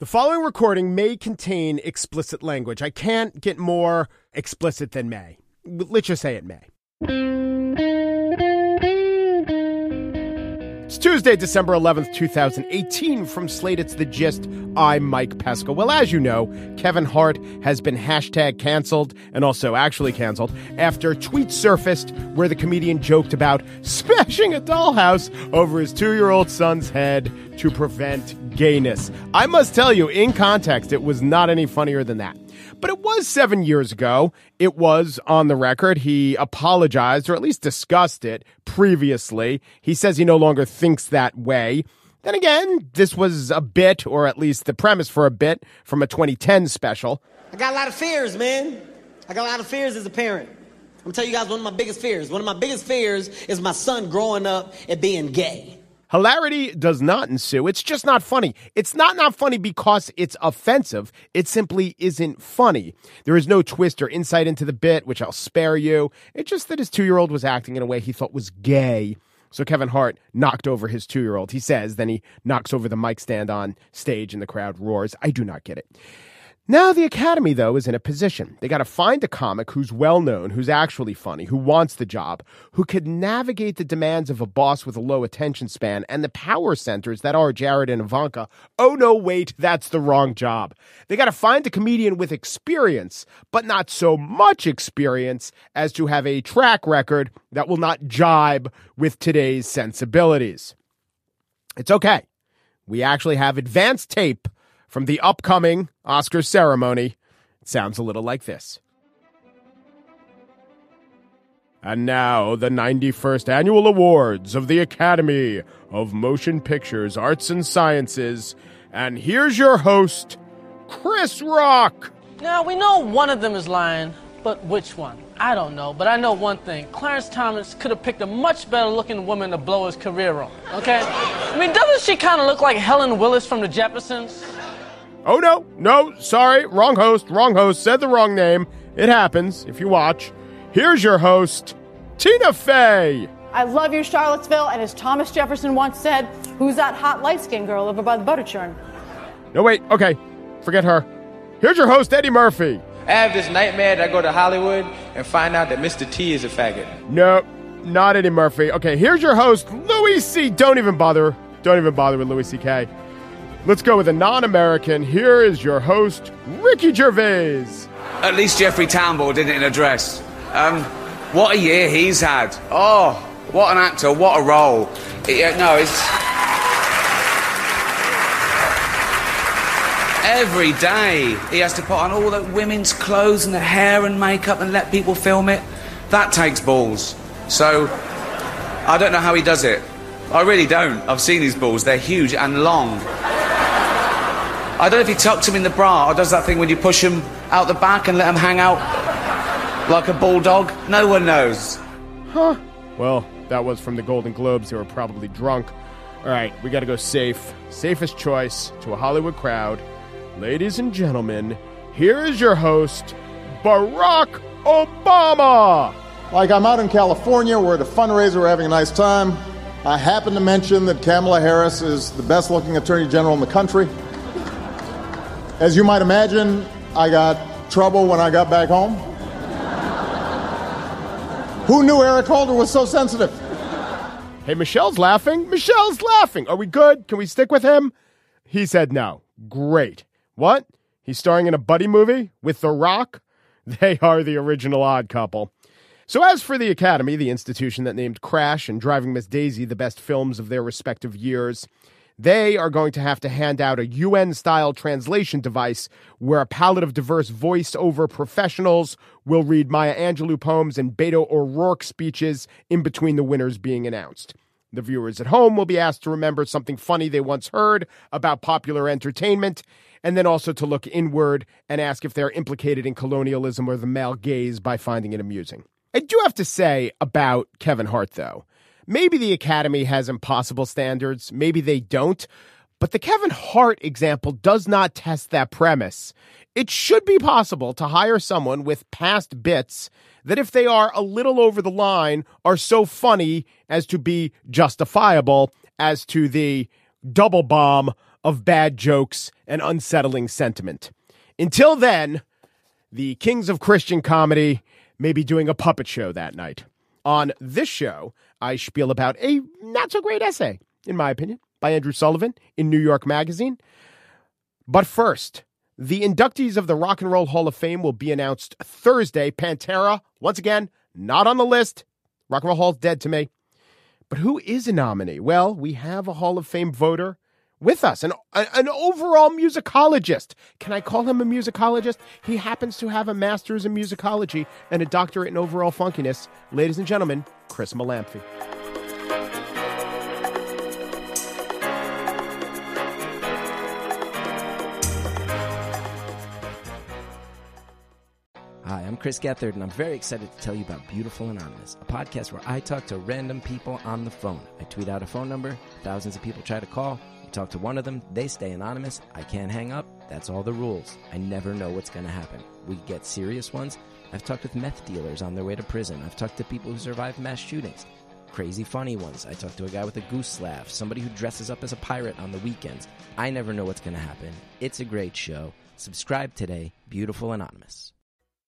The following recording may contain explicit language. I can't get more explicit than may. Let's just say it may. Tuesday, December 11th, 2018. From Slate, it's The Gist. I'm Mike Pesca. Well, as you know, Kevin Hart has been hashtag canceled and also actually canceled after tweets surfaced where the comedian joked about smashing a dollhouse over his two year old son's head to prevent gayness. I must tell you, in context, it was not any funnier than that. But it was seven years ago. It was on the record. He apologized, or at least discussed it previously. He says he no longer thinks that way. Then again, this was a bit, or at least the premise for a bit, from a 2010 special. I got a lot of fears, man. I got a lot of fears as a parent. I'm gonna tell you guys one of my biggest fears. One of my biggest fears is my son growing up and being gay. Hilarity does not ensue. It's just not funny. It's not not funny because it's offensive. It simply isn't funny. There is no twist or insight into the bit, which I'll spare you. It's just that his two year old was acting in a way he thought was gay. So Kevin Hart knocked over his two year old. He says, then he knocks over the mic stand on stage and the crowd roars. I do not get it. Now the Academy, though, is in a position. They got to find a comic who's well known, who's actually funny, who wants the job, who could navigate the demands of a boss with a low attention span and the power centers that are Jared and Ivanka. Oh no, wait, that's the wrong job. They got to find a comedian with experience, but not so much experience as to have a track record that will not jibe with today's sensibilities. It's okay. We actually have advanced tape from the upcoming Oscar ceremony. It sounds a little like this. And now, the 91st Annual Awards of the Academy of Motion Pictures, Arts and Sciences. And here's your host, Chris Rock. Now, we know one of them is lying, but which one? I don't know, but I know one thing. Clarence Thomas could have picked a much better looking woman to blow his career on, okay? I mean, doesn't she kind of look like Helen Willis from the Jeffersons? Oh no, no, sorry, wrong host, wrong host, said the wrong name. It happens if you watch. Here's your host, Tina Fey. I love you, Charlottesville, and as Thomas Jefferson once said, who's that hot light skinned girl over by the butter churn? No, wait, okay, forget her. Here's your host, Eddie Murphy. I have this nightmare that I go to Hollywood and find out that Mr. T is a faggot. No, not Eddie Murphy. Okay, here's your host, Louis C. Don't even bother. Don't even bother with Louis C.K. Let's go with a non American. Here is your host, Ricky Gervais. At least Jeffrey Tambor did it in a dress. Um, what a year he's had. Oh, what an actor, what a role. It, uh, no, it's. Every day he has to put on all the women's clothes and the hair and makeup and let people film it. That takes balls. So, I don't know how he does it. I really don't. I've seen his balls, they're huge and long. I don't know if he tucks them in the bra or does that thing when you push them out the back and let them hang out like a bulldog. No one knows. Huh. Well, that was from the Golden Globes. They were probably drunk. All right, we got to go safe. Safest choice to a Hollywood crowd. Ladies and gentlemen, here is your host, Barack Obama. Like I'm out in California, we're at a fundraiser, we're having a nice time. I happen to mention that Kamala Harris is the best looking attorney general in the country. As you might imagine, I got trouble when I got back home. Who knew Eric Holder was so sensitive? Hey, Michelle's laughing. Michelle's laughing. Are we good? Can we stick with him? He said no. Great. What? He's starring in a buddy movie with The Rock? They are the original odd couple. So, as for the Academy, the institution that named Crash and Driving Miss Daisy the best films of their respective years, they are going to have to hand out a UN style translation device where a palette of diverse voice over professionals will read Maya Angelou poems and Beto O'Rourke speeches in between the winners being announced. The viewers at home will be asked to remember something funny they once heard about popular entertainment, and then also to look inward and ask if they're implicated in colonialism or the male gaze by finding it amusing. I do have to say about Kevin Hart, though. Maybe the Academy has impossible standards, maybe they don't, but the Kevin Hart example does not test that premise. It should be possible to hire someone with past bits that, if they are a little over the line, are so funny as to be justifiable as to the double bomb of bad jokes and unsettling sentiment. Until then, the kings of Christian comedy may be doing a puppet show that night. On this show, I spiel about a not so great essay, in my opinion, by Andrew Sullivan in New York Magazine. But first, the inductees of the Rock and Roll Hall of Fame will be announced Thursday. Pantera, once again, not on the list. Rock and Roll Hall's dead to me. But who is a nominee? Well, we have a Hall of Fame voter with us, an, an overall musicologist. Can I call him a musicologist? He happens to have a master's in musicology and a doctorate in overall funkiness. Ladies and gentlemen, Chris Molanphy. Hi, I'm Chris Gethard, and I'm very excited to tell you about Beautiful Anonymous, a podcast where I talk to random people on the phone. I tweet out a phone number, thousands of people try to call. Talk to one of them, they stay anonymous. I can't hang up. That's all the rules. I never know what's going to happen. We get serious ones. I've talked with meth dealers on their way to prison. I've talked to people who survived mass shootings. Crazy funny ones. I talked to a guy with a goose laugh, somebody who dresses up as a pirate on the weekends. I never know what's going to happen. It's a great show. Subscribe today, Beautiful Anonymous.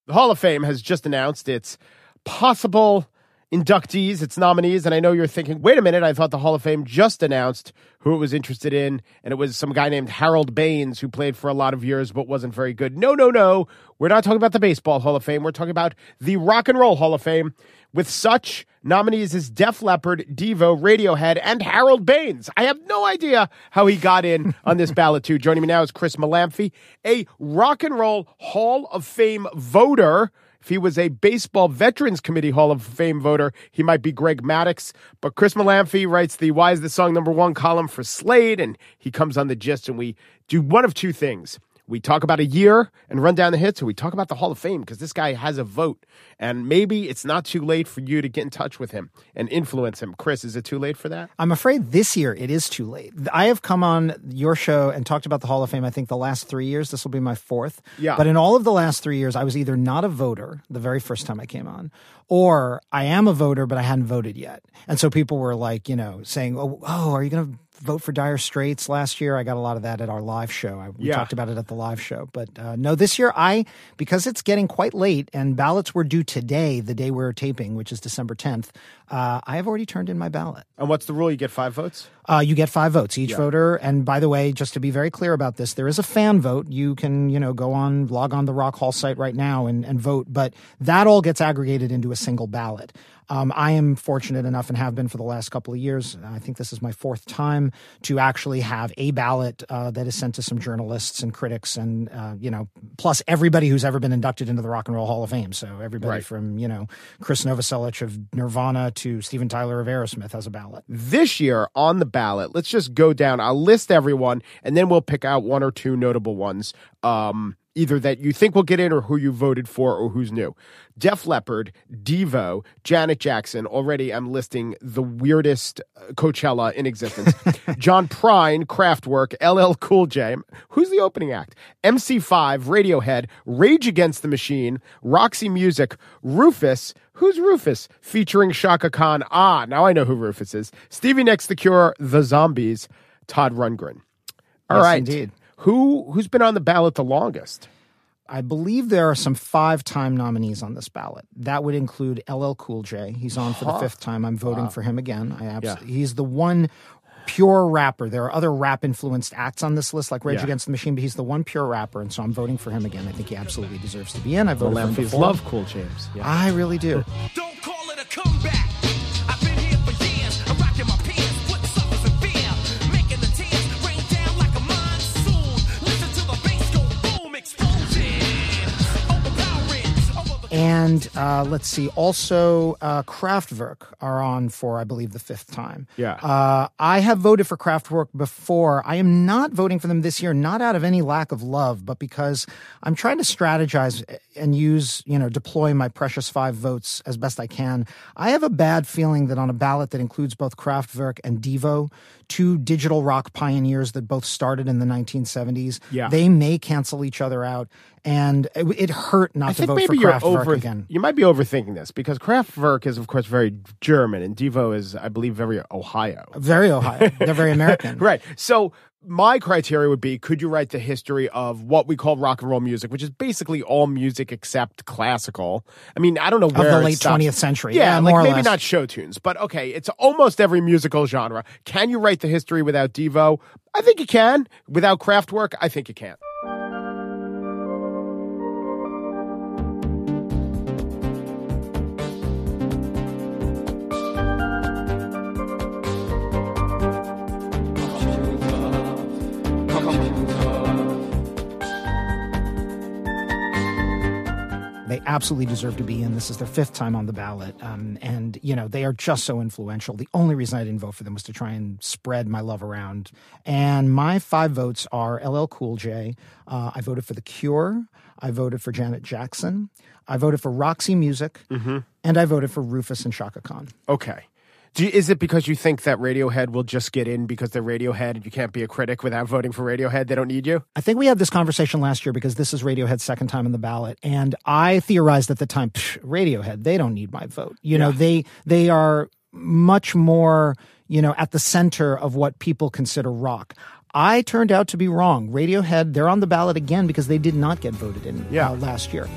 The Hall of Fame has just announced its possible inductees, its nominees, and I know you're thinking, wait a minute, I thought the Hall of Fame just announced who it was interested in, and it was some guy named Harold Baines who played for a lot of years but wasn't very good. No, no, no. We're not talking about the Baseball Hall of Fame. We're talking about the Rock and Roll Hall of Fame with such nominees as Def Leppard, Devo, Radiohead, and Harold Baines. I have no idea how he got in on this ballot, too. Joining me now is Chris Molanphy, a Rock and Roll Hall of Fame voter. If he was a Baseball Veterans Committee Hall of Fame voter, he might be Greg Maddux. But Chris Molanphy writes the Why is the Song Number One column for Slate, and he comes on the gist, and we do one of two things. We talk about a year and run down the hits, or we talk about the Hall of Fame because this guy has a vote. And maybe it's not too late for you to get in touch with him and influence him. Chris, is it too late for that? I'm afraid this year it is too late. I have come on your show and talked about the Hall of Fame, I think, the last three years. This will be my fourth. Yeah. But in all of the last three years, I was either not a voter the very first time I came on, or I am a voter, but I hadn't voted yet. And so people were like, you know, saying, oh, oh are you going to vote for Dire Straits last year. I got a lot of that at our live show. I, we Yeah. talked about it at the live show. But uh, no, this year I because it's getting quite late and ballots were due today, the day we're taping, which is December 10th. Uh, I have already turned in my ballot. And what's the rule? You get five votes? Uh, you get five votes each Yeah. voter. And by the way, just to be very clear about this, there is a fan vote. You can, you know, go on, log on the Rock Hall site right now and, and vote. But that all gets aggregated into a single ballot. Um, I am fortunate enough and have been for the last couple of years. I think this is my fourth time to actually have a ballot uh, that is sent to some journalists and critics, and uh, you know, plus everybody who's ever been inducted into the Rock and Roll Hall of Fame. So everybody Right. from you know Krist Novoselic of Nirvana to Steven Tyler of Aerosmith has a ballot. This year on the ballot, let's just go down. I'll list everyone and then we'll pick out one or two notable ones. Um, either that you think will get in or who you voted for or who's new. Def Leppard, Devo, Janet Jackson. Already I'm listing the weirdest uh, Coachella in existence. John Prine, Kraftwerk, LL Cool J. Who's the opening act? MC5, Radiohead, Rage Against the Machine, Roxy Music, Rufus. Who's Rufus? Featuring Chaka Khan. Ah, now I know who Rufus is. Stevie Nicks, The Cure, The Zombies, Todd Rundgren. All Yes, right. indeed. Who who's been on the ballot the longest? I believe there are some five time nominees on this ballot. That would include LL Cool J. He's on for the fifth time. I'm voting for him again. I abs- He's the one pure rapper. There are other rap influenced acts on this list, like Rage Yeah. Against the Machine, but he's the one pure rapper, and so I'm voting for him again. I think he absolutely deserves to be in. I voted for him before. love Cool James. Yeah. I really do. Don't call it a comeback. And uh, let's see, also uh, Kraftwerk are on for, I believe, the fifth time. Yeah. Uh, I have voted for Kraftwerk before. I am not voting for them this year, not out of any lack of love, but because I'm trying to strategize and use, you know, deploy my precious five votes as best I can. I have a bad feeling that on a ballot that includes both Kraftwerk and Devo, two digital rock pioneers that both started in the 1970s, Yeah. they may cancel each other out. And it, it hurt not I to think vote maybe for you're Kraftwerk over. again. You might be overthinking this because Kraftwerk is, of course, very German, and Devo is, I believe, very Ohio. Very Ohio. They're very American. Right. So my criteria would be could you write the history of what we call rock and roll music, which is basically all music except classical. I mean, I don't know Of where the late. 20th century. Yeah, Yeah, like maybe not show tunes, but okay, it's almost every musical genre. Can you write the history without Devo? I think you can. Without Kraftwerk, I think you can't. Absolutely deserve to be in. This is their fifth time on the ballot. Um, and, you know, they are just so influential. The only reason I didn't vote for them was to try and spread my love around. And my five votes are LL Cool J. Uh, I voted for The Cure. I voted for Janet Jackson. I voted for Roxy Music. And I voted for Rufus and Chaka Khan. Okay. Do you, is it because you think that Radiohead will just get in because they're Radiohead and you can't be a critic without voting for Radiohead? They don't need you? I think we had this conversation last year because this is Radiohead's second time on the ballot, and I theorized at the time, "Psh, Radiohead, they don't need my vote. You know, they they are much more, you know, at the center of what people consider rock. I turned out to be wrong. Radiohead, they're on the ballot again because they did not get voted in Yeah. uh, last year.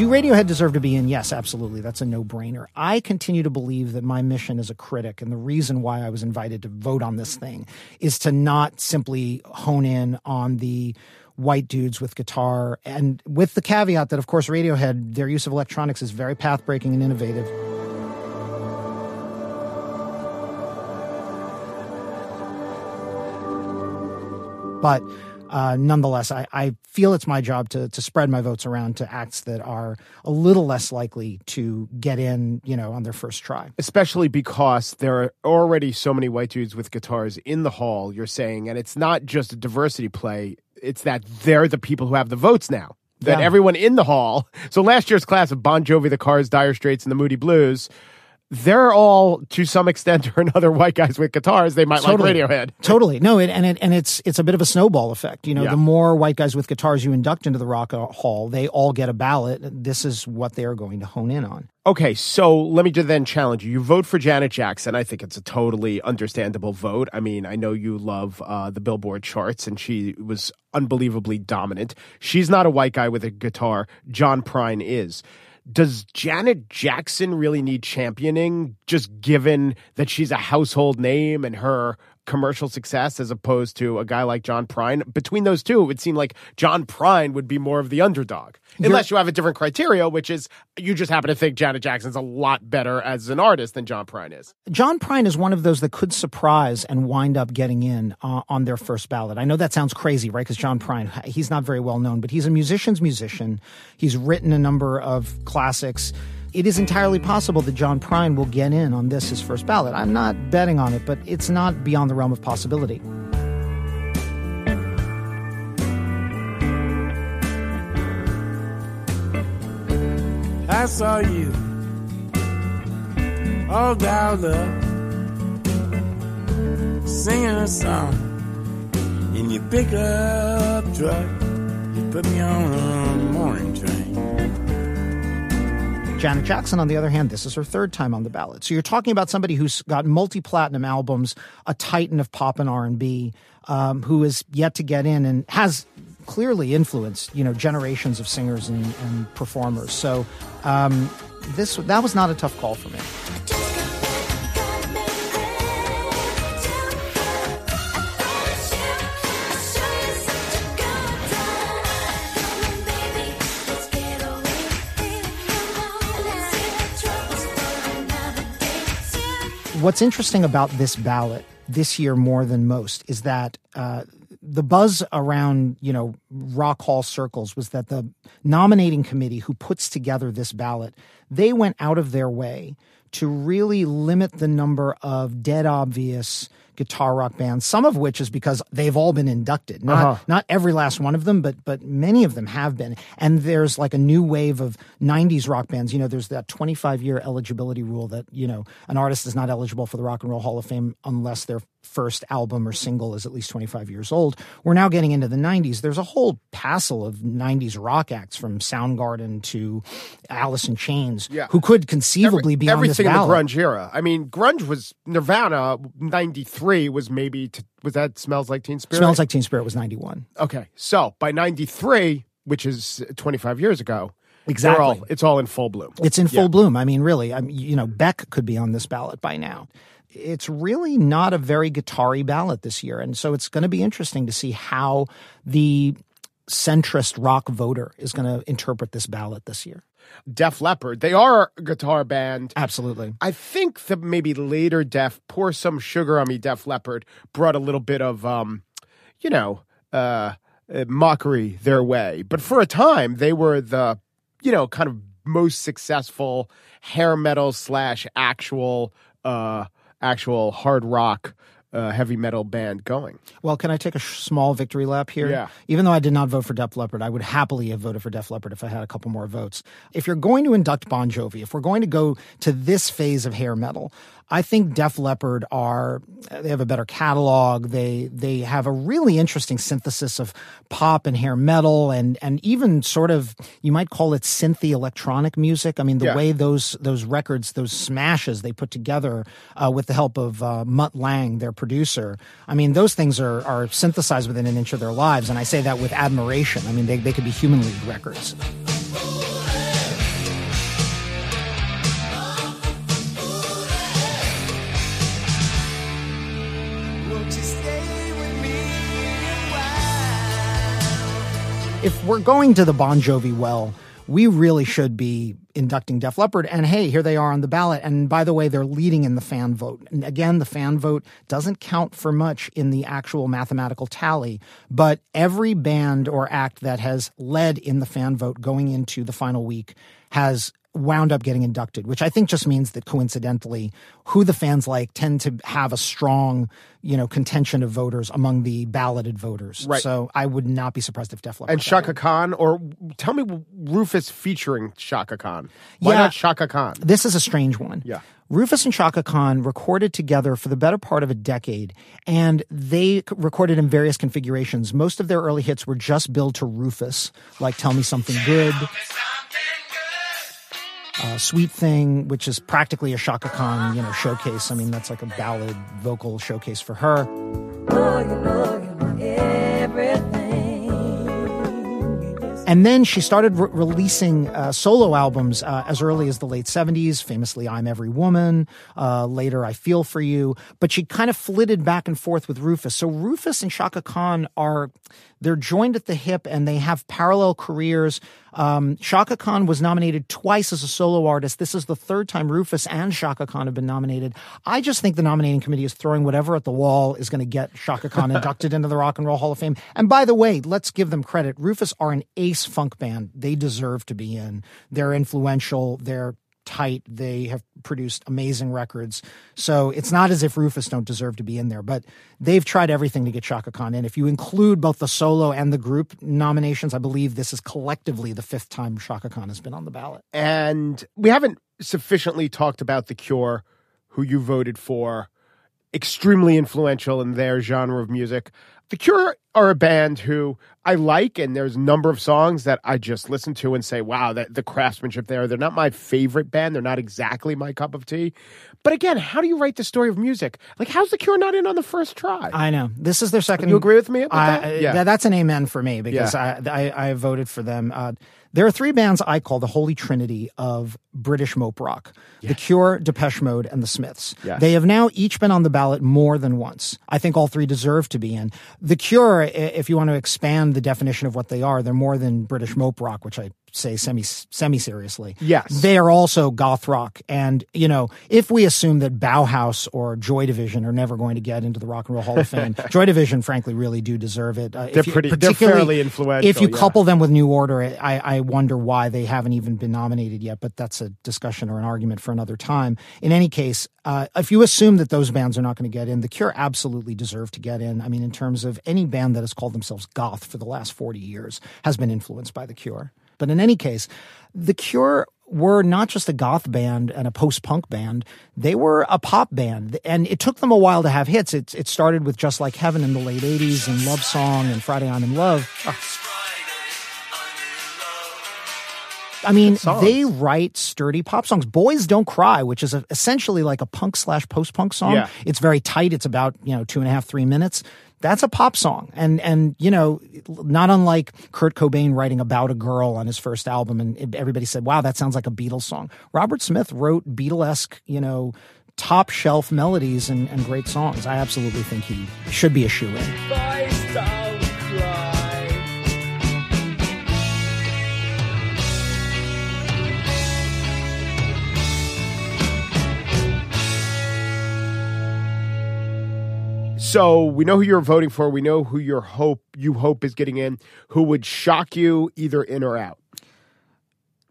Do Radiohead deserve to be in? Yes, absolutely. That's a no brainer. I continue to believe that my mission as a critic and the reason why I was invited to vote on this thing is to not simply hone in on the white dudes with guitar and with the caveat that, of course, Radiohead, their use of electronics is very path breaking and innovative. But uh, nonetheless, I, I feel it's my job to to spread my votes around to acts that are a little less likely to get in, you know, on their first try. Especially because there are already so many white dudes with guitars in the hall, you're saying, and it's not just a diversity play, it's that they're the people who have the votes now. That Yeah. everyone in the hall. So last year's class of Bon Jovi, the Cars, Dire Straits, and the Moody Blues, they're all to some extent or another white guys with guitars. They might Totally. like Radiohead. Totally. No, it, and it, and it's it's a bit of a snowball effect. You know, Yeah. the more white guys with guitars you induct into the rock hall, they all get a ballot. This is what they are going to hone in on. Okay, so let me then challenge you. You vote for Janet Jackson. I think it's a totally understandable vote. I mean, I know you love uh, the Billboard charts, and she was unbelievably dominant. She's not a white guy with a guitar. John Prine is. Does Janet Jackson really need championing, just given that she's a household name and her commercial success as opposed to a guy like John Prine? Between those two, it would seem like John Prine would be more of the underdog. Unless you have a different criteria, which is you just happen to think Janet Jackson's a lot better as an artist than John Prine is. John Prine is one of those that could surprise and wind up getting in uh, on their first ballot. I know that sounds crazy, right? Because John Prine, he's not very well known, but he's a musician's musician. He's written a number of classics. It is entirely possible that John Prine will get in on this, his first ballot. I'm not betting on it, but it's not beyond the realm of possibility. I saw you all down up singing a song in your pickup truck. You put me on a morning train. Janet Jackson, on the other hand, this is her third time on the ballot. So you're talking about somebody who's got multi-platinum albums, a titan of pop and R&B, um, who is yet to get in and has clearly influenced, you know, generations of singers and, and performers. So um, this that was not a tough call for me. What's interesting about this ballot this year more than most is that uh, the buzz around you know rock hall circles was that the nominating committee who puts together this ballot, they went out of their way to really limit the number of dead obvious guitar rock bands, some of which is because they've all been inducted. Not Uh-huh. not every last one of them, but but many of them have been. And there's like a new wave of 90s rock bands. You know, there's that 25 year eligibility rule that, you know, an artist is not eligible for the Rock and Roll Hall of Fame unless their first album or single is at least 25 years old. We're now getting into the 90s. There's a whole passel of 90s rock acts from Soundgarden to Alice in Chains Yeah. who could conceivably be on this everything in the grunge era. I mean, grunge was Nirvana. Ninety three was maybe t- was that Smells Like Teen Spirit. Smells Like Teen Spirit was 91. okay. So by ninety three, which is twenty five years ago, Exactly. all- it's all in full bloom. It's in full Yeah. bloom. I mean, really, I mean, you know, Beck could be on this ballot by now. It's really not a very guitar-y ballot this year, and so it's going to be interesting to see how the centrist rock voter is going to interpret this ballot this year. Def Leppard. They are a guitar band. Absolutely. I think that maybe later Def Pour Some Sugar on Me Def Leppard brought a little bit of um, you know, uh, uh, mockery their way. But for a time they were the, you know, kind of most successful hair metal slash actual uh actual hard rock uh, heavy metal band going. Well, can I take a sh- small victory lap here? Yeah. Even though I did not vote for Def Leppard, I would happily have voted for Def Leppard if I had a couple more votes. If you're going to induct Bon Jovi, if we're going to go to this phase of hair metal, I think Def Leppard are they have a better catalog. They they have a really interesting synthesis of pop and hair metal and and even sort of you might call it synthy electronic music. I mean the Yeah. way those those records, those smashes they put together uh, with the help of uh, Mutt Lange, their producer. I mean those things are are synthesized within an inch of their lives, and I say that with admiration. I mean they they could be human league records. if we're going to the Bon Jovi well, we really should be inducting Def Leppard. And hey, here they are on the ballot. And by the way, they're leading in the fan vote. And again, the fan vote doesn't count for much in the actual mathematical tally, but every band or act that has led in the fan vote going into the final week has wound up getting inducted, which I think just means that coincidentally, who the fans like tend to have a strong, you know, contention of voters among the balloted voters. Right. So I would not be surprised if Def Leppard And Chaka. Khan, or tell me Rufus featuring Chaka Khan. Why Yeah. not Chaka Khan? This is a strange one. Yeah. Rufus and Chaka Khan recorded together for the better part of a decade, and they recorded in various configurations. Most of their early hits were just billed to Rufus, like Tell Me Something Good, uh, Sweet Thing, which is practically a Chaka Khan, you know, showcase. I mean, that's like a ballad vocal showcase for her. And then she started re- releasing uh, solo albums uh, as early as the late 70s, famously I'm Every Woman, uh, later I Feel For You, but she kind of flitted back and forth with Rufus. So Rufus and Chaka Khan are, they're joined at the hip and they have parallel careers. Um, Chaka Khan was nominated twice as a solo artist. This is the third time Rufus and Chaka Khan have been nominated. I just think the nominating committee is throwing whatever at the wall is going to get Chaka Khan inducted into the Rock and Roll Hall of Fame. And by the way, let's give them credit. Rufus are an ace funk band. They deserve to be in. They're influential. They're tight. They have produced amazing records. So it's not as if Rufus don't deserve to be in there, but they've tried everything to get Chaka Khan in. If you include both the solo and the group nominations, I believe this is collectively the fifth time Chaka Khan has been on the ballot. And we haven't sufficiently talked about The Cure, who you voted for, extremely influential in their genre of music. The Cure are a band who I like, and there's a number of songs that I just listen to and say, wow, that the craftsmanship there. They're not my favorite band. They're not exactly my cup of tea. But again, how do you write the story of music? Like, how's The Cure not in on the first try? I know this is their second. You agree with me? With I- that? I- that's an amen for me because Yeah. I, I I voted for them. Uh, there are three bands I call the holy trinity of British mope rock: The Cure, Depeche Mode, and the Smiths. Yes. They have now each been on the ballot more than once. I think all three deserve to be in. The Cure, if you want to expand the definition of what they are, they're more than British mope rock, which I say semi semi seriously. Yes. they are also goth rock, and you know, if we assume that Bauhaus or Joy Division are never going to get into the Rock and Roll Hall of Fame, Joy Division, frankly, really do deserve it. Uh, They're you- pretty- they're fairly influential, If you yeah. couple them with New Order, I, I wonder why they haven't even been nominated yet. But that's a discussion or an argument for another time. In any case, uh, if you assume that those bands are not going to get in, The Cure absolutely deserve to get in. I mean, in terms of any band that has called themselves goth for the last 40 years has been influenced by The Cure. But in any case, The Cure were not just a goth band and a post punk band, they were a pop band. And it took them a while to have hits. It, it started with Just Like Heaven in the late 80s and Love Song and Friday I'm in Love. I mean, they write sturdy pop songs. Boys Don't Cry, which is a, essentially like a punk slash post punk song. Yeah. It's very tight. It's about, you know, two and a half, three minutes. That's a pop song. And, and, you know, not unlike Kurt Cobain writing about a girl on his first album. And everybody said, wow, that sounds like a Beatles song. Robert Smith wrote Beatlesque, you know, top shelf melodies and, and great songs. I absolutely think he should be a shoe in. So we know who you're voting for. We know who your hope you hope is getting in. Who would shock you either in or out?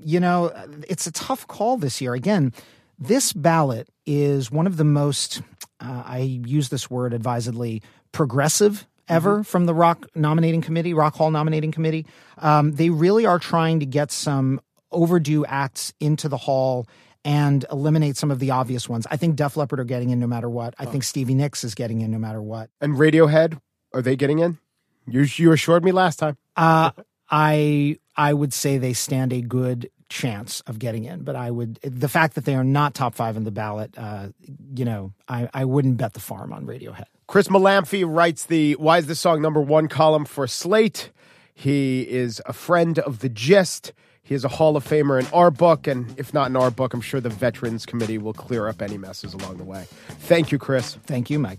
you know, it's a tough call this year. Again, this ballot is one of the most, uh, I use this word advisedly, progressive ever from the Rock nominating committee, Rock Hall nominating committee. Um, they really are trying to get some overdue acts into the hall and eliminate some of the obvious ones. I think Def Leppard are getting in no matter what. I think Stevie Nicks is getting in no matter what. And Radiohead, are they getting in? You you assured me last time. Uh, I I would say they stand a good chance of getting in, but I would the fact that they are not top five in the ballot, uh, you know, I, I wouldn't bet the farm on Radiohead. Chris Molanphy writes the Why is this song number one column for Slate. He is a friend of the gist. He is a Hall of Famer in our book, and if not in our book, I'm sure the Veterans Committee will clear up any messes along the way. Thank you, Chris. Thank you, Mike.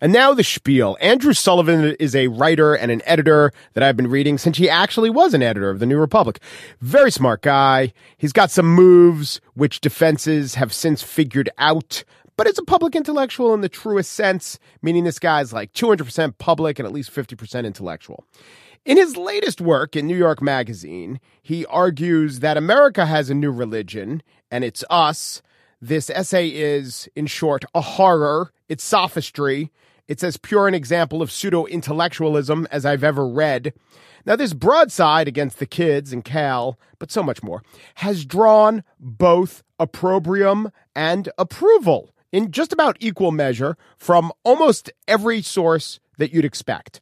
And now the spiel. Andrew Sullivan is a writer and an editor that I've been reading since he actually was an editor of the New Republic. Very smart guy. He's got some moves which defenses have since figured out, but is a public intellectual in the truest sense, meaning this guy's like 200% public and at least 50% intellectual. In his latest work in New York Magazine, he argues that America has a new religion, and it's us. This essay is, in short, a horror. It's sophistry. It's as pure an example of pseudo intellectualism as I've ever read. Now, this broadside against the kids and Cal, but so much more, has drawn both opprobrium and approval in just about equal measure from almost every source that you'd expect.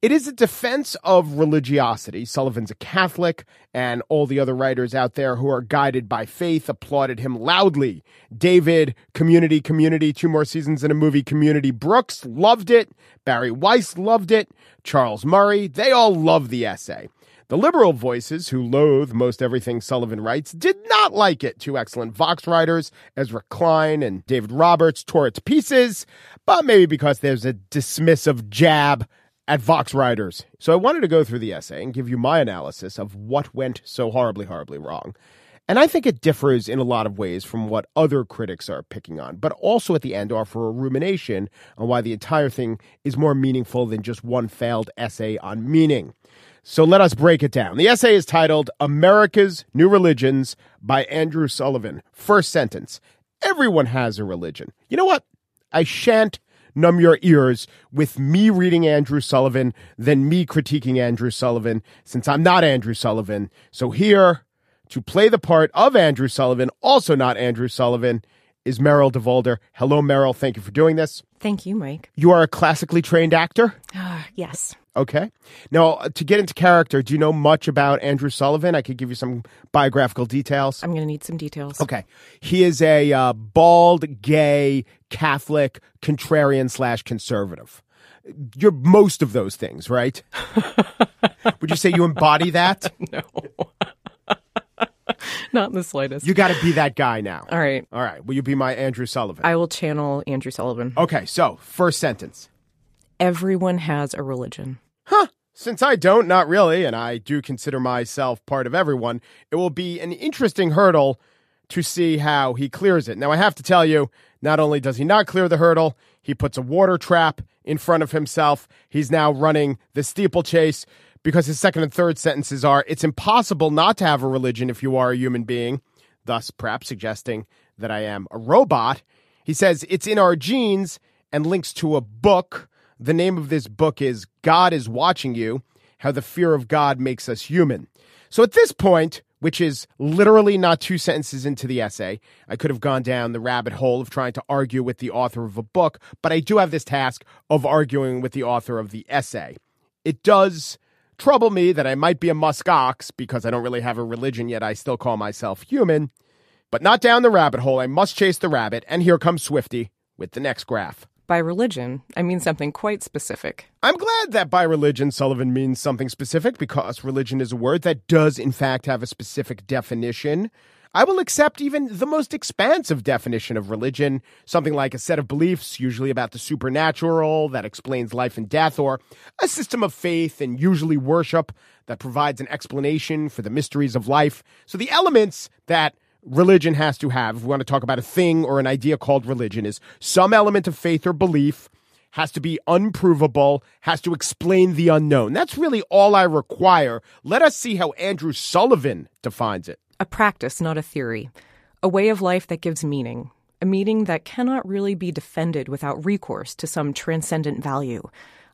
It is a defense of religiosity. Sullivan's a Catholic, and all the other writers out there who are guided by faith applauded him loudly. David, Community, Community, two more seasons in a movie, Community. Brooks loved it. Bari Weiss loved it. Charles Murray, they all love the essay. The liberal voices, who loathe most everything Sullivan writes, did not like it. Two excellent Vox writers, Ezra Klein and David Roberts, tore it to pieces, but maybe because there's a dismissive jab at Vox writers. So I wanted to go through the essay and give you my analysis of what went so horribly, horribly wrong. And I think it differs in a lot of ways from what other critics are picking on, but also at the end offer a rumination on why the entire thing is more meaningful than just one failed essay on meaning. So let us break it down. The essay is titled America's New Religions by Andrew Sullivan. First sentence Everyone has a religion. You know what? I shan't numb your ears with me reading Andrew Sullivan than me critiquing Andrew Sullivan, since I'm not Andrew Sullivan. So here, to play the part of Andrew Sullivan, also not Andrew Sullivan, is Meryl DeVolder. Hello, Meryl. Thank you for doing this. Thank you, Mike. You are a classically trained actor? Ah, yes. Okay. Now, uh, to get into character, do you know much about Andrew Sullivan? I could give you some biographical details. I'm going to need some details. Okay. He is a uh, bald, gay, Catholic, contrarian slash conservative. You're most of those things, right? Would you say you embody that? No. Not in the slightest. You got to be that guy now. All right. All right. Will you be my Andrew Sullivan? I will channel Andrew Sullivan. Okay. So, first sentence. Everyone has a religion. Since I don't, not really, and I do consider myself part of everyone, it will be an interesting hurdle to see how he clears it. Now, I have to tell you, not only does he not clear the hurdle, he puts a water trap in front of himself. He's now running the steeplechase because his second and third sentences are it's impossible not to have a religion if you are a human being, thus, perhaps suggesting that I am a robot. He says it's in our genes and links to a book. The name of this book is God is Watching You How the Fear of God Makes Us Human. So at this point, which is literally not two sentences into the essay, I could have gone down the rabbit hole of trying to argue with the author of a book, but I do have this task of arguing with the author of the essay. It does trouble me that I might be a muskox because I don't really have a religion yet. I still call myself human, but not down the rabbit hole. I must chase the rabbit. And here comes Swifty with the next graph. By religion, I mean something quite specific. I'm glad that by religion Sullivan means something specific because religion is a word that does, in fact, have a specific definition. I will accept even the most expansive definition of religion, something like a set of beliefs, usually about the supernatural, that explains life and death, or a system of faith and usually worship that provides an explanation for the mysteries of life. So the elements that religion has to have, if we want to talk about a thing or an idea called religion, is some element of faith or belief, has to be unprovable, has to explain the unknown. That's really all I require. Let us see how Andrew Sullivan defines it. A practice, not a theory. A way of life that gives meaning. A meaning that cannot really be defended without recourse to some transcendent value,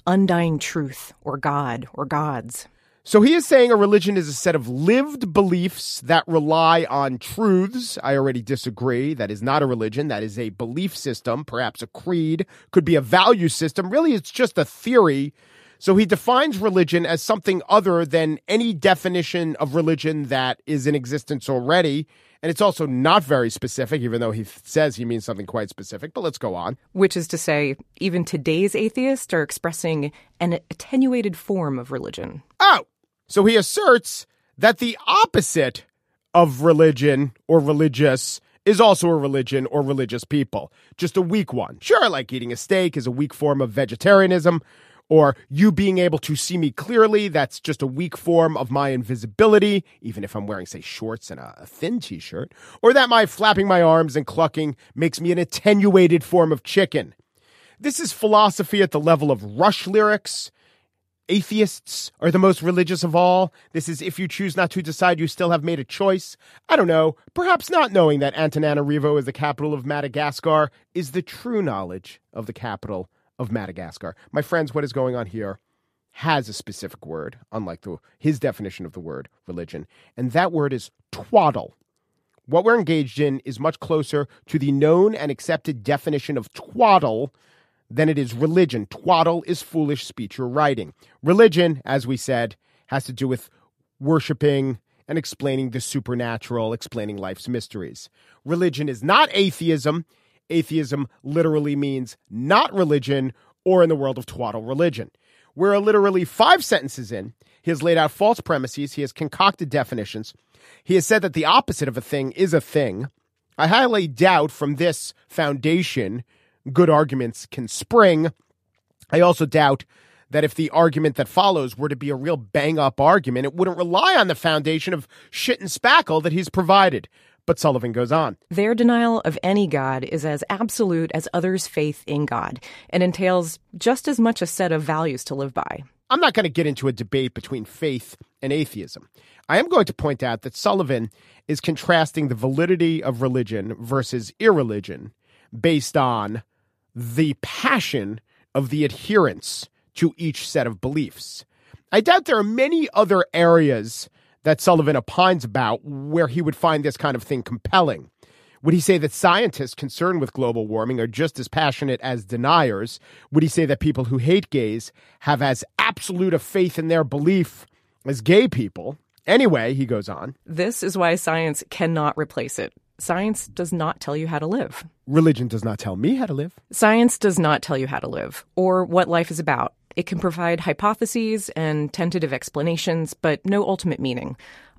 undying truth, or God, or gods. So he is saying a religion is a set of lived beliefs that rely on truths. I already disagree. That is not a religion. That is a belief system, perhaps a creed, could be a value system. Really, it's just a theory. So he defines religion as something other than any definition of religion that is in existence already. And it's also not very specific, even though he says he means something quite specific. But let's go on. Which is to say, even today's atheists are expressing an attenuated form of religion. Oh, so he asserts that the opposite of religion or religious is also a religion or religious people, just a weak one. Sure, like eating a steak is a weak form of vegetarianism, or you being able to see me clearly, that's just a weak form of my invisibility, even if I'm wearing, say, shorts and a, a thin t shirt, or that my flapping my arms and clucking makes me an attenuated form of chicken. This is philosophy at the level of Rush lyrics. Atheists are the most religious of all. This is if you choose not to decide, you still have made a choice. I don't know. Perhaps not knowing that Antananarivo is the capital of Madagascar is the true knowledge of the capital of Madagascar. My friends, what is going on here has a specific word, unlike the, his definition of the word religion, and that word is twaddle. What we're engaged in is much closer to the known and accepted definition of twaddle than it is religion. Twaddle is foolish speech or writing. Religion, as we said, has to do with worshiping and explaining the supernatural, explaining life's mysteries. Religion is not atheism. Atheism literally means not religion, or in the world of twaddle, religion. We're literally five sentences in. He has laid out false premises. He has concocted definitions. He has said that the opposite of a thing is a thing. I highly doubt from this foundation good arguments can spring. I also doubt that if the argument that follows were to be a real bang up argument, it wouldn't rely on the foundation of shit and spackle that he's provided. But Sullivan goes on. Their denial of any God is as absolute as others' faith in God and entails just as much a set of values to live by. I'm not going to get into a debate between faith and atheism. I am going to point out that Sullivan is contrasting the validity of religion versus irreligion based on the passion of the adherents to each set of beliefs. I doubt there are many other areas that Sullivan opines about where he would find this kind of thing compelling. Would he say that scientists concerned with global warming are just as passionate as deniers? Would he say that people who hate gays have as absolute a faith in their belief as gay people? Anyway, he goes on. This is why science cannot replace it. Science does not tell you how to live. Religion does not tell me how to live. Science does not tell you how to live or what life is about. It can provide hypotheses and tentative explanations, but no ultimate meaning.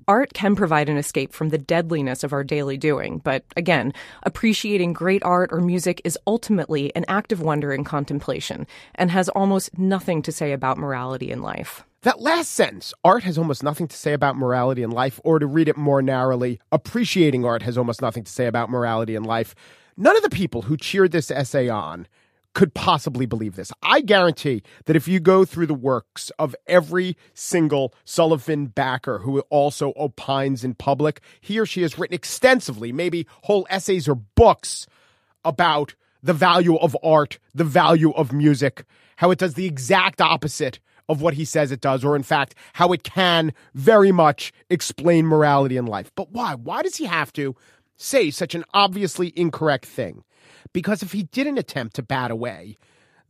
Art can provide an escape from the deadliness of our daily doing, but again, appreciating great art or music is ultimately an act of wonder and contemplation, and has almost nothing to say about morality in life. That last sentence, art has almost nothing to say about morality in life, or to read it more narrowly, appreciating art has almost nothing to say about morality in life. None of the people who cheered this essay on could possibly believe this. I guarantee that if you go through the works of every single Sullivan backer who also opines in public, he or she has written extensively, maybe whole essays or books about the value of art, the value of music, how it does the exact opposite of what he says it does, or in fact, how it can very much explain morality in life. But why? Why does he have to say such an obviously incorrect thing? Because if he didn't attempt to bat away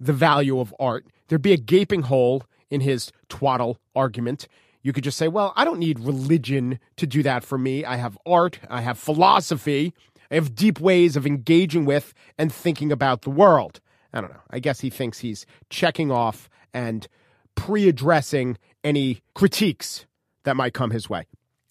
the value of art, there'd be a gaping hole in his twaddle argument. You could just say, well, I don't need religion to do that for me. I have art, I have philosophy, I have deep ways of engaging with and thinking about the world. I don't know. I guess he thinks he's checking off and pre addressing any critiques that might come his way.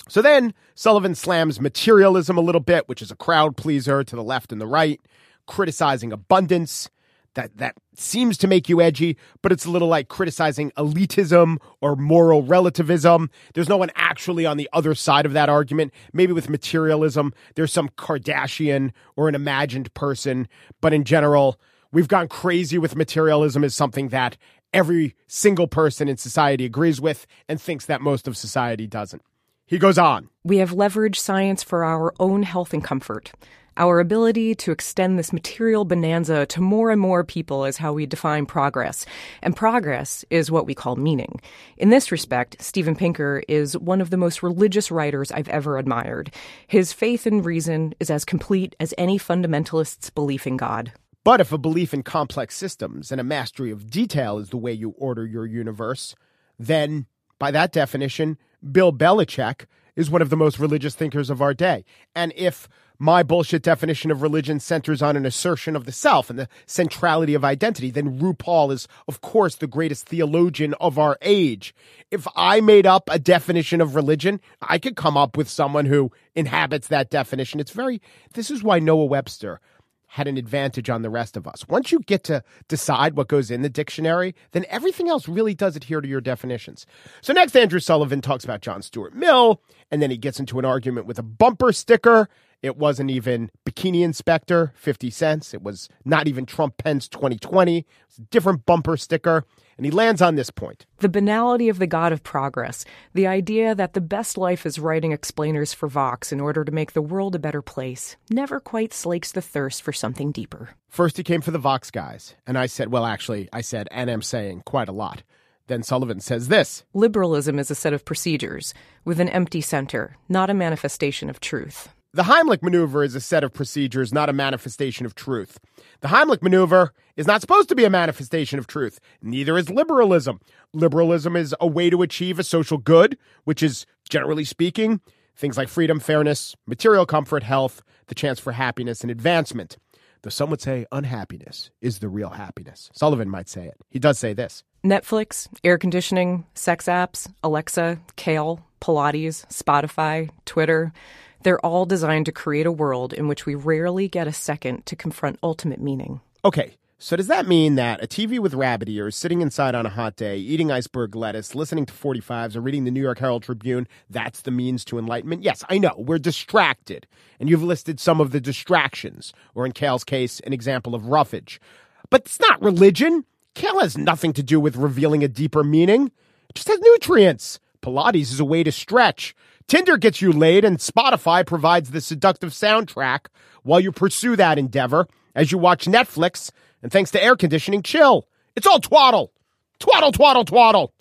So then Sullivan slams materialism a little bit, which is a crowd pleaser to the left and the right, criticizing abundance. That, that seems to make you edgy, but it's a little like criticizing elitism or moral relativism. There's no one actually on the other side of that argument. Maybe with materialism, there's some Kardashian or an imagined person, but in general, we've gone crazy with materialism is something that every single person in society agrees with and thinks that most of society doesn't. He goes on. We have leveraged science for our own health and comfort. Our ability to extend this material bonanza to more and more people is how we define progress. And progress is what we call meaning. In this respect, Steven Pinker is one of the most religious writers I've ever admired. His faith in reason is as complete as any fundamentalist's belief in God. But if a belief in complex systems and a mastery of detail is the way you order your universe, then by that definition, Bill Belichick is one of the most religious thinkers of our day. And if my bullshit definition of religion centers on an assertion of the self and the centrality of identity, then RuPaul is, of course, the greatest theologian of our age. If I made up a definition of religion, I could come up with someone who inhabits that definition. It's very, this is why Noah Webster had an advantage on the rest of us. Once you get to decide what goes in the dictionary, then everything else really does adhere to your definitions. So next, Andrew Sullivan talks about John Stuart Mill, and then he gets into an argument with a bumper sticker. It wasn't even Bikini Inspector, 50 cents. It was not even Trump Pence 2020. It's a different bumper sticker. And he lands on this point. The banality of the God of progress, the idea that the best life is writing explainers for Vox in order to make the world a better place, never quite slakes the thirst for something deeper. First, he came for the Vox guys. And I said, well, actually, I said, and I'm saying quite a lot. Then Sullivan says this Liberalism is a set of procedures with an empty center, not a manifestation of truth. The Heimlich maneuver is a set of procedures, not a manifestation of truth. The Heimlich maneuver is not supposed to be a manifestation of truth. Neither is liberalism. Liberalism is a way to achieve a social good, which is, generally speaking, things like freedom, fairness, material comfort, health, the chance for happiness and advancement. Though some would say unhappiness is the real happiness. Sullivan might say it. He does say this. Netflix, air conditioning, sex apps, Alexa, Kale, Pilates, Spotify, Twitter. They're all designed to create a world in which we rarely get a second to confront ultimate meaning. Okay, so does that mean that a TV with rabbit ears, sitting inside on a hot day, eating iceberg lettuce, listening to 45s, or reading the New York Herald Tribune, that's the means to enlightenment? Yes, I know, we're distracted. And you've listed some of the distractions, or in Kale's case, an example of roughage. But it's not religion. Kale has nothing to do with revealing a deeper meaning. It just has nutrients. Pilates is a way to stretch. Tinder gets you laid, and Spotify provides the seductive soundtrack while you pursue that endeavor as you watch Netflix and thanks to air conditioning, chill. It's all twaddle. Twaddle, twaddle, twaddle.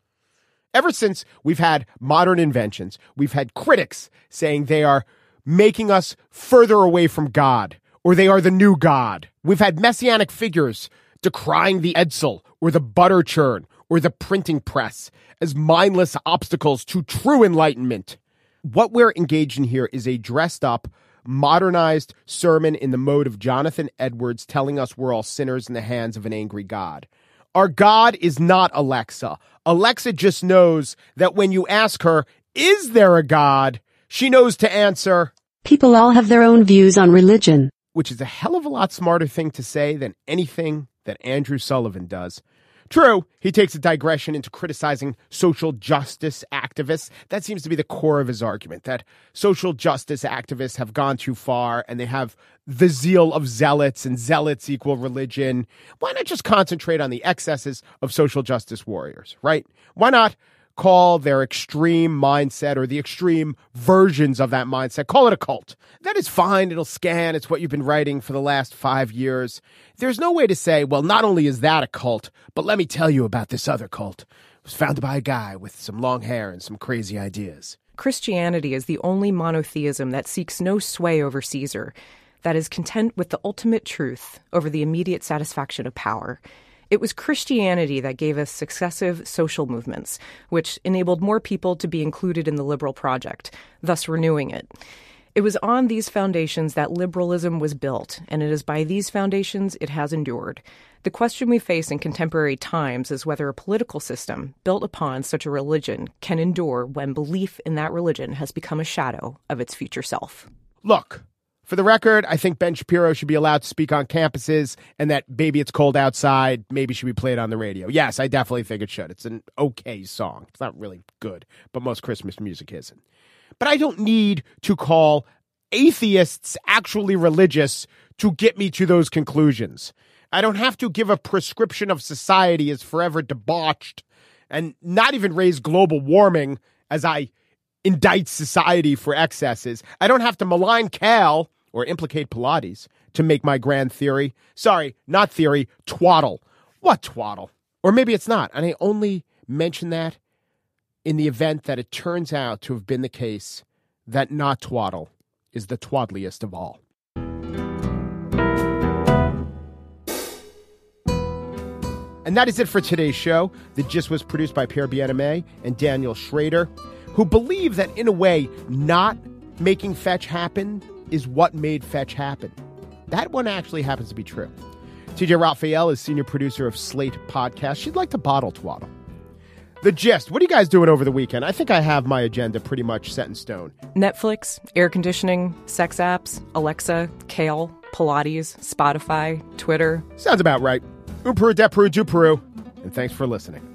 Ever since we've had modern inventions, we've had critics saying they are making us further away from God or they are the new God. We've had messianic figures decrying the Edsel or the butter churn or the printing press as mindless obstacles to true enlightenment. What we're engaged in here is a dressed up, modernized sermon in the mode of Jonathan Edwards telling us we're all sinners in the hands of an angry God. Our God is not Alexa. Alexa just knows that when you ask her, is there a God? she knows to answer, People all have their own views on religion. which is a hell of a lot smarter thing to say than anything that Andrew Sullivan does. True, he takes a digression into criticizing social justice activists. That seems to be the core of his argument that social justice activists have gone too far and they have the zeal of zealots and zealots equal religion. Why not just concentrate on the excesses of social justice warriors, right? Why not call their extreme mindset or the extreme versions of that mindset, call it a cult. That is fine. It'll scan. It's what you've been writing for the last five years. There's no way to say, well, not only is that a cult, but let me tell you about this other cult. It was founded by a guy with some long hair and some crazy ideas. Christianity is the only monotheism that seeks no sway over Caesar, that is content with the ultimate truth over the immediate satisfaction of power. It was Christianity that gave us successive social movements, which enabled more people to be included in the liberal project, thus renewing it. It was on these foundations that liberalism was built, and it is by these foundations it has endured. The question we face in contemporary times is whether a political system built upon such a religion can endure when belief in that religion has become a shadow of its future self. Look, for the record, I think Ben Shapiro should be allowed to speak on campuses and that Baby It's Cold Outside maybe should be played on the radio. Yes, I definitely think it should. It's an okay song. It's not really good, but most Christmas music isn't. But I don't need to call atheists actually religious to get me to those conclusions. I don't have to give a prescription of society as forever debauched and not even raise global warming as I indict society for excesses. I don't have to malign Kale or implicate Pilates to make my grand theory. Sorry, not theory, twaddle. What twaddle? Or maybe it's not. And I only mention that in the event that it turns out to have been the case that not twaddle is the twaddliest of all. And that is it for today's show. The Gist was produced by Pierre Bienaimé and Daniel Schrader, who believe that, in a way, not making Fetch happen is what made Fetch happen. That one actually happens to be true. TJ Raphael is senior producer of Slate Podcast. She'd like to bottle twaddle. The Gist. What are you guys doing over the weekend? I think I have my agenda pretty much set in stone. Netflix, air conditioning, sex apps, Alexa, Kale, Pilates, Spotify, Twitter. Sounds about right. Uperu, Deperu, Duperu. And thanks for listening.